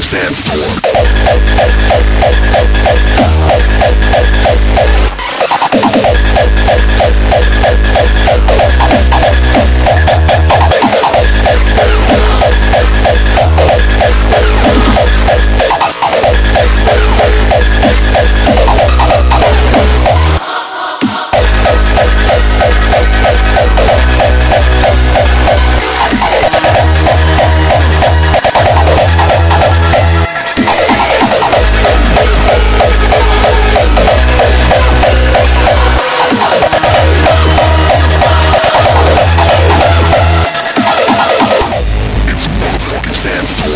Sandstorm. monster